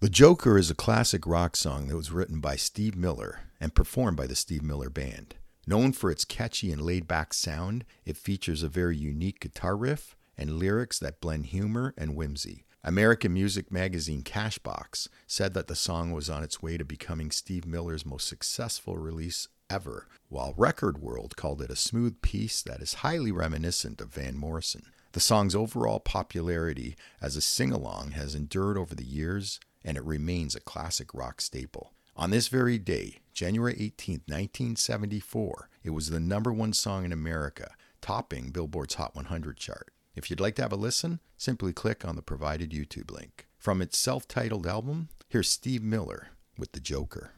The Joker is a classic rock song that was written by Steve Miller and performed by the Steve Miller Band. Known for its catchy and laid back sound, it features a very unique guitar riff and lyrics that blend humor and whimsy. American music magazine Cashbox said that the song was on its way to becoming Steve Miller's most successful release ever, while Record World called it a smooth piece that is highly reminiscent of Van Morrison. The song's overall popularity as a sing along has endured over the years, and it remains a classic rock staple. On this very day, January 18, 1974, it was the number one song in America, topping Billboard's Hot 100 chart. If you'd like to have a listen, simply click on the provided YouTube link. From its self titled album, here's Steve Miller with The Joker.